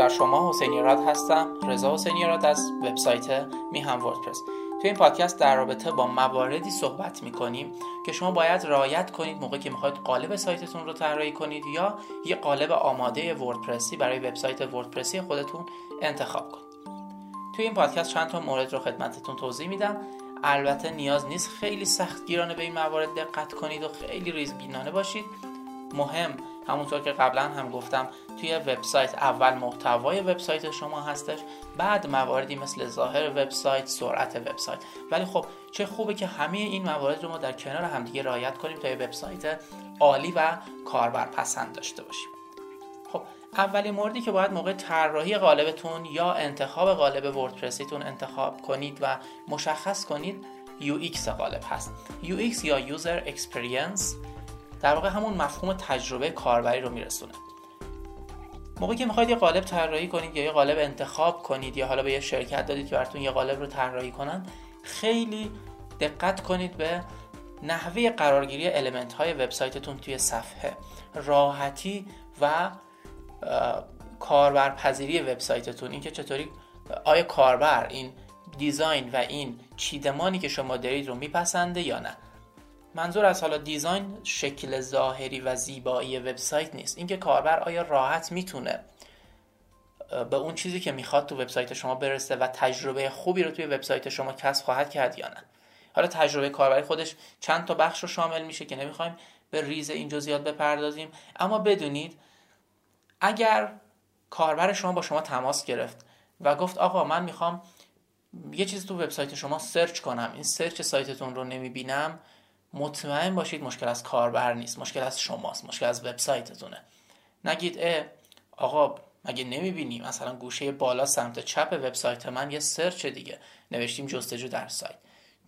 بر شما حسین هستم. رضا حسینی راد از وبسایت میهم وردپرس. تو این پادکست در رابطه با مواردی صحبت می‌کنیم که شما باید رعایت کنید موقعی که می‌خواید قالب سایتتون رو طراحی کنید یا یه قالب آماده وردپرسی برای وبسایت وردپرسی خودتون انتخاب کنید. توی این پادکست چند تا مورد رو خدمتتون توضیح میدم. البته نیاز نیست خیلی سختگیرانه به این موارد دقت کنید و خیلی ریزبینانه باشید. مهم. همونطور که قبلا هم گفتم توی وبسایت اول محتوای وبسایت شما هستش بعد مواردی مثل ظاهر وبسایت سرعت وبسایت. ولی خب چه خوبه که همه این موارد رو ما در کنار همدیگه رعایت کنیم تا یه وبسایت عالی و کاربر پسند داشته باشیم. خب اولین موردی که باید موقع طراحی قالبتون یا انتخاب قالب وردپرسیتون انتخاب کنید و مشخص کنید UX قالب هست. UX یا User Experience در واقع همون مفهوم تجربه کاربری رو میرسونه. موقعی که می‌خواید یه قالب طراحی کنید یا یه قالب انتخاب کنید یا حالا به یه شرکت دادید که براتون یه قالب رو طراحی کنن خیلی دقت کنید به نحوه قرارگیری المنت های وبسایتتون توی صفحه. راحتی و کاربرپذیری وبسایتتون. اینکه چطوری آیا کاربر این دیزاین و این چیدمانی که شما دارید رو میپسنده یا نه. منظور از حالا دیزاین شکل ظاهری و زیبایی وبسایت نیست. اینکه کاربر آیا راحت می‌تونه به اون چیزی که می‌خواد تو وبسایت شما برسه و تجربه خوبی رو توی وبسایت شما کسب خواهد کرد یا نه؟ حالا تجربه کاربری خودش چند تا بخش رو شامل میشه که نمی‌خوایم به ریز این جزئیات بپردازیم. اما بدونید اگر کاربر شما با شما تماس گرفت و گفت آقا من می‌خوام یه چیز تو وبسایت شما search کنم این search سایتتون رو نمی‌بینم مطمئن باشید مشکل از کاربر نیست مشکل از شماست مشکل از وبسایتتونه. نگید اه آقا مگه نمی‌بینی؟ مثلا گوشه بالا سمت چپ وبسایت من یه search دیگه. نوشتیم جستجو در سایت.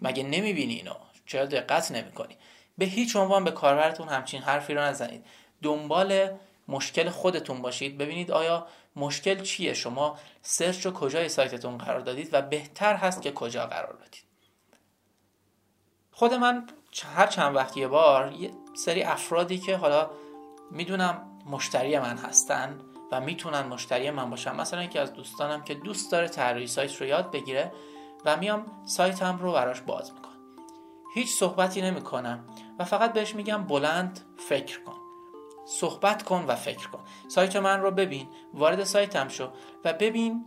مگه نمی‌بینی اینو؟ چرا دقت نمی‌کنی؟ به هیچ عنوان به کاربرتون همچین حرفی رو نزنید. دنبال مشکل خودتون باشید. ببینید آیا مشکل چیه؟ شما سرچ رو کجای سایتتون قرار دادید و بهتر هست که کجا قرار بدید. خود من هر چند وقت یه بار یه سری افرادی که حالا می‌دونم مشتری من هستن و می‌تونن مشتری من باشن. مثلا یکی از دوستانم که دوست داره طراحی سایت رو یاد بگیره و میام سایتم رو براش باز می‌کنم. هیچ صحبتی نمی‌کنم و فقط بهش میگم بلند فکر کن. صحبت کن و فکر کن. سایت من رو ببین. وارد سایتم شو و ببین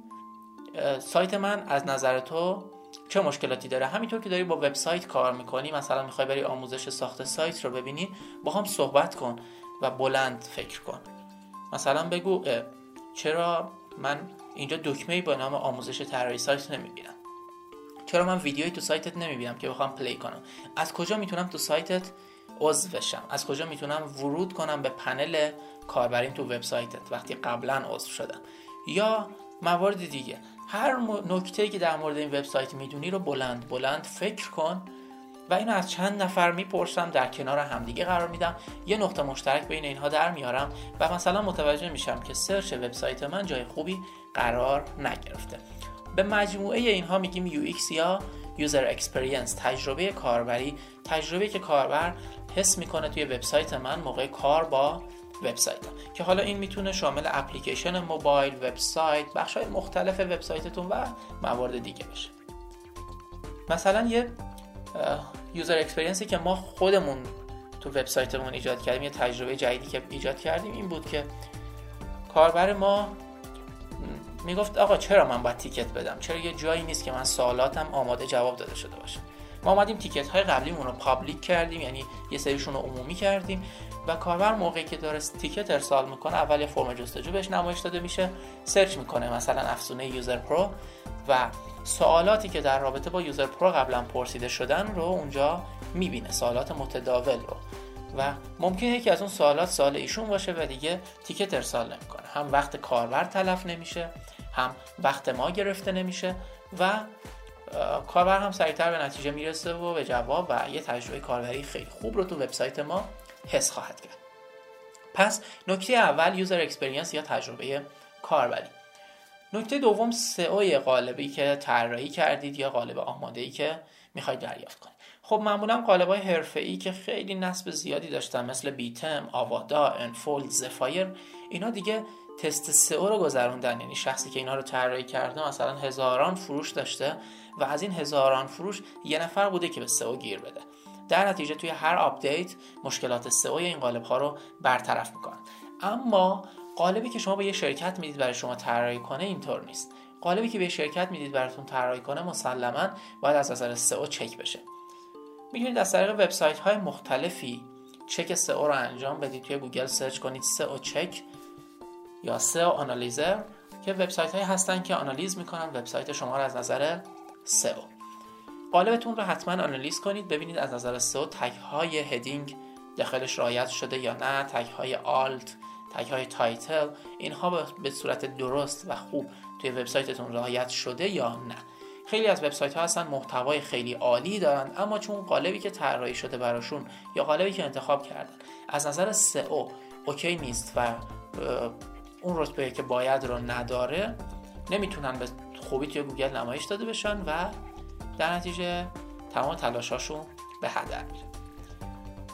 سایت من از نظر تو چه مشکلاتی داره؟ همینطور که داری با وبسایت کار می‌کنی مثلا می‌خوای بری آموزش ساخت سایت رو ببینی با هم صحبت کن و بلند فکر کن. مثلا بگو چرا من اینجا دکمه با نام آموزش طراحی سایت نمی‌بینم؟ چرا من ویدیویی تو سایتت نمی‌بینم که بخوام play کنم؟ از کجا می‌تونم تو سایتت عضو بشم؟ از کجا می‌تونم ورود کنم به پنل کاربریم تو وبسایتت وقتی قبلا عضو شدم؟ یا موارد دیگه. هر نکته که در مورد این وبسایت می‌دونی رو بلند بلند فکر کن و اینو از چند نفر می‌پرسم در کنار همدیگه قرار میدم. یه نقطه مشترک بین اینها در میارم و مثلا متوجه میشم که search وبسایت من جای خوبی قرار نگرفته. به مجموعه اینها میگیم UX یا User Experience تجربه کاربری. تجربه که کاربر حس می‌کنه توی وبسایت من موقع کار با وبسایت که حالا این می‌تونه شامل اپلیکیشن موبایل وبسایت بخش های مختلف وبسایتتون و موارد دیگه بشه مثلا یه user experience ی که ما خودمون تو وبسایتمون ایجاد کردیم یه تجربه جدیدی که ایجاد کردیم این بود که کاربر ما می‌گفت آقا چرا من باید ticket بدم؟ چرا یه جایی نیست که من سوالاتم آماده جواب داده شده باشه؟ ما آمدیم ticket های قبلیمون رو public کردیم یعنی یه سریشون رو عمومی کردیم. و کاربر موقعی که داره ticket ارسال می‌کنه اول یه فرم جستجو بهش نمایش داده میشه search می‌کنه مثلا افزونه UserPro و سوالاتی که در رابطه با UserPro قبلا پرسیده شدن رو اونجا می‌بینه سوالات متداول رو. و ممکنه یکی از اون سوالات سوال ایشون باشه و دیگه ticket ارسال نمی‌کنه. هم وقت کاربر تلف نمیشه هم وقت ما گرفته نمیشه و کاربر هم سریعتر به نتیجه می‌رسه و به جواب و یه تجربه کاربری خیلی خوب رو تو وبسایت ما حس خواهد کرد. پس نکته اول user experience یا تجربه کاربری. نکته دوم سئو قالبی که طراحی کردید یا قالب آماده ای که می‌خواید دریافت کنید. خب معمولا قالب های حرفه ای که خیلی نصب زیادی داشتن مثل BeTheme، Avada، Enfold، Zephyr اینا دیگه تست سئو رو گذروندن. یعنی شخصی که اینا رو طراحی کرده مثلا هزاران فروش داشته و از این هزاران فروش یه نفر بوده که به سئو گیر بده. در نتیجه توی هر update مشکلات سئو این قالب ها رو برطرف می‌کنن. اما قالبی که شما به یه شرکت می‌دید برای شما طراحی کنه اینطور نیست. قالبی که به شرکت می‌دید براتون طراحی کنه مسلما باید از نظر سئو چک بشه. می‌تونید از طریق وبسایت های مختلفی چک سئو رو انجام بدید. توی گوگل search کنید SEO check یا SEO analyzer که وبسایت هایی هستن که آنالیز می‌کنن. وبسایت شما رو از نظر سئو قالبتون رو حتما آنالیز کنید ببینید از نظر سئو tag های heading داخلش رعایت شده یا نه tag های alt tag های title اینها به صورت درست و خوب توی وبسایتتون رعایت شده یا نه. خیلی از وبسایت ها هستن محتوای خیلی عالی دارن اما چون قالبی که طراحی شده براشون یا قالبی که انتخاب کردن از نظر سئو OK نیست و اون رتبه که باید رو نداره نمی‌تونن به خوبی توی گوگل نمایش داده بشن و در نتیجه تمام تلاشاشون به هدر میره.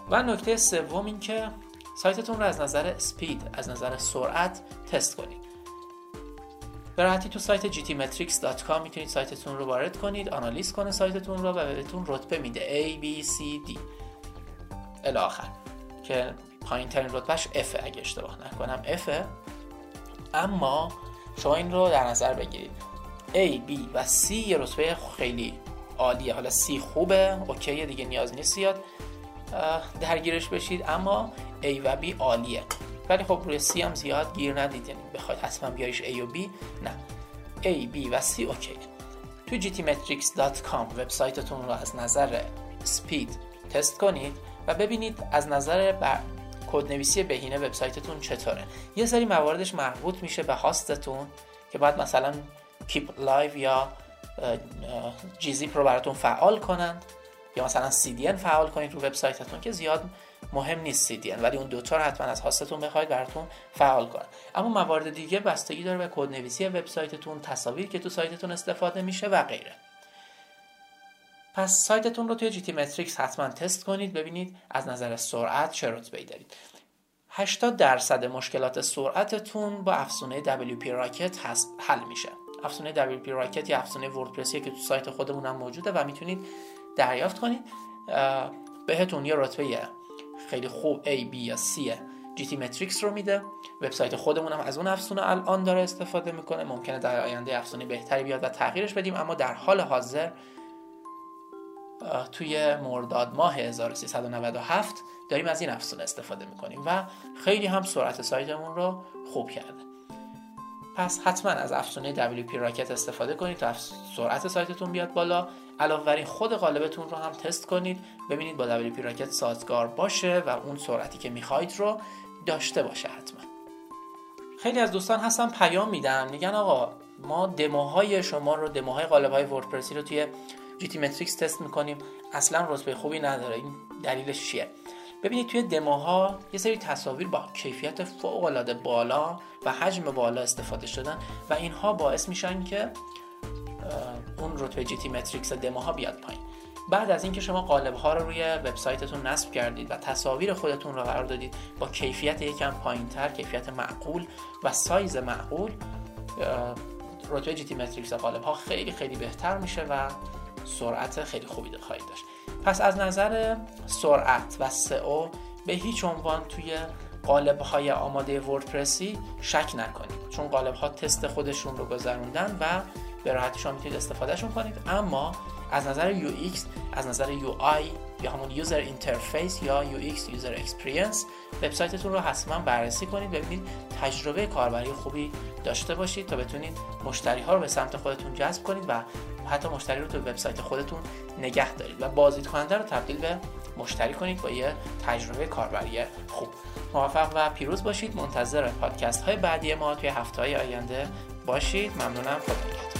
و نکته سوم این که سایتتون رو از نظر سپید از نظر سرعت تست کنید. به راحتی تو سایت gtmetrics.com می‌تونید سایتتون رو وارد کنید آنالیز کنه سایتتون رو و بهتون رتبه میده. A, B, C, D. الاخر که پایین ترین رتبهش F اگه اشتباه نکنم. F اما شما این رو در نظر بگیرید. A, B و C یه رتبه خیلی عالیه. حالا C خوبه اوکیه دیگه نیاز نیست زیاد. درگیرش بشید اما A و B عالیه. ولی خب روی C هم زیاد گیر ندید. یعنی بخواید حتما بیایش A و B. نه. A, B و C اوکی. تو gtmetrics.com وبسایتتون رو از نظر سپید تست کنید و ببینید از نظر بر کدنویسی بهینه وبسایتتون چطوره. یه سری مواردش مربوط میشه به هاستتون که باید مثلا Keep-Alive یا Gzip رو براتون فعال کنند یا مثلا CDN فعال کنید رو وبسایتتون که زیاد مهم نیست CDN ولی اون دوتا رو حتما از هاستتون بخواید براتون فعال کنن. اما موارد دیگه بستگی داره به کدنویسی وبسایتتون تصاویر که تو سایتتون استفاده میشه و غیره. پس سایتتون رو توی GTmetrix حتما تست کنید ببینید از نظر سرعت چه رتبه‌ای دارید. 80 درصد مشکلات سرعتتون با افزونه WP راکت حل میشه. افزونه WP راکت یا افزونه وردپرسی که تو سایت خودمون هم موجوده و می‌تونید دریافت کنید. بهتون یه رتبه خیلی خوب A, B یا C تی متریکس رو میده. وبسایت خودمون هم از اون افزونه الان داره استفاده می‌کنه. ممکنه در آینده افزونه بهتری بیاد و تغییرش بدیم اما در حال حاضر توی مرداد ماه 1397 داریم از این افزونه استفاده می‌کنیم و خیلی هم سرعت سایتمون رو خوب کرده. پس حتما از افزونه WP راکت استفاده کنید تا سرعت سایتتون بیاد بالا. علاوه بر این خود قالبتون رو هم تست کنید ببینید با WP راکت سازگار باشه و اون سرعتی که می‌خواید رو داشته باشه حتما. خیلی از دوستان هستن پیام میدن. میگن آقا ما دموهای شما رو دموهای قالب های وردپرسی رو توی GTmetrix تست می‌کنیم. اصلا رتبه خوبی نداره. این دلیلش چیه؟ ببینید توی دموها یه سری تصاویر با کیفیت فوق العاده بالا و حجم بالا استفاده شدن و اینها باعث میشن که اون رتبه GTmetrix دموها بیاد پایین. بعد از اینکه شما قالب ها رو روی وبسایتتون نصب کردید و تصاویر خودتون رو قرار دادید با کیفیت یکم پایینتر کیفیت معقول و سایز معقول رتبه GTmetrix قالب ها خیلی خیلی بهتر میشه و سرعت خیلی خوبی خواهید داشت. پس از نظر سرعت و سئو به هیچ عنوان توی قالب های آماده وردپرسی شک نکنید. چون قالب ها تست خودشون رو گذروندن و به راحتی شما می‌تونید استفادهشون کنید. اما از نظر UX از نظر UI یا همون user interface یا UX user experience وبسایتتون رو حتما بررسی کنید. ببینید تجربه کاربری خوبی داشته باشید تا بتونید مشتری ها رو به سمت خودتون جذب کنید و حتی مشتری رو تو وبسایت خودتون نگه دارید و بازدید کننده رو تبدیل به مشتری کنید با یه تجربه کاربری خوب. موفق و پیروز باشید. منتظر پادکست های بعدی ما توی هفته های آینده باشید. ممنونم. خدا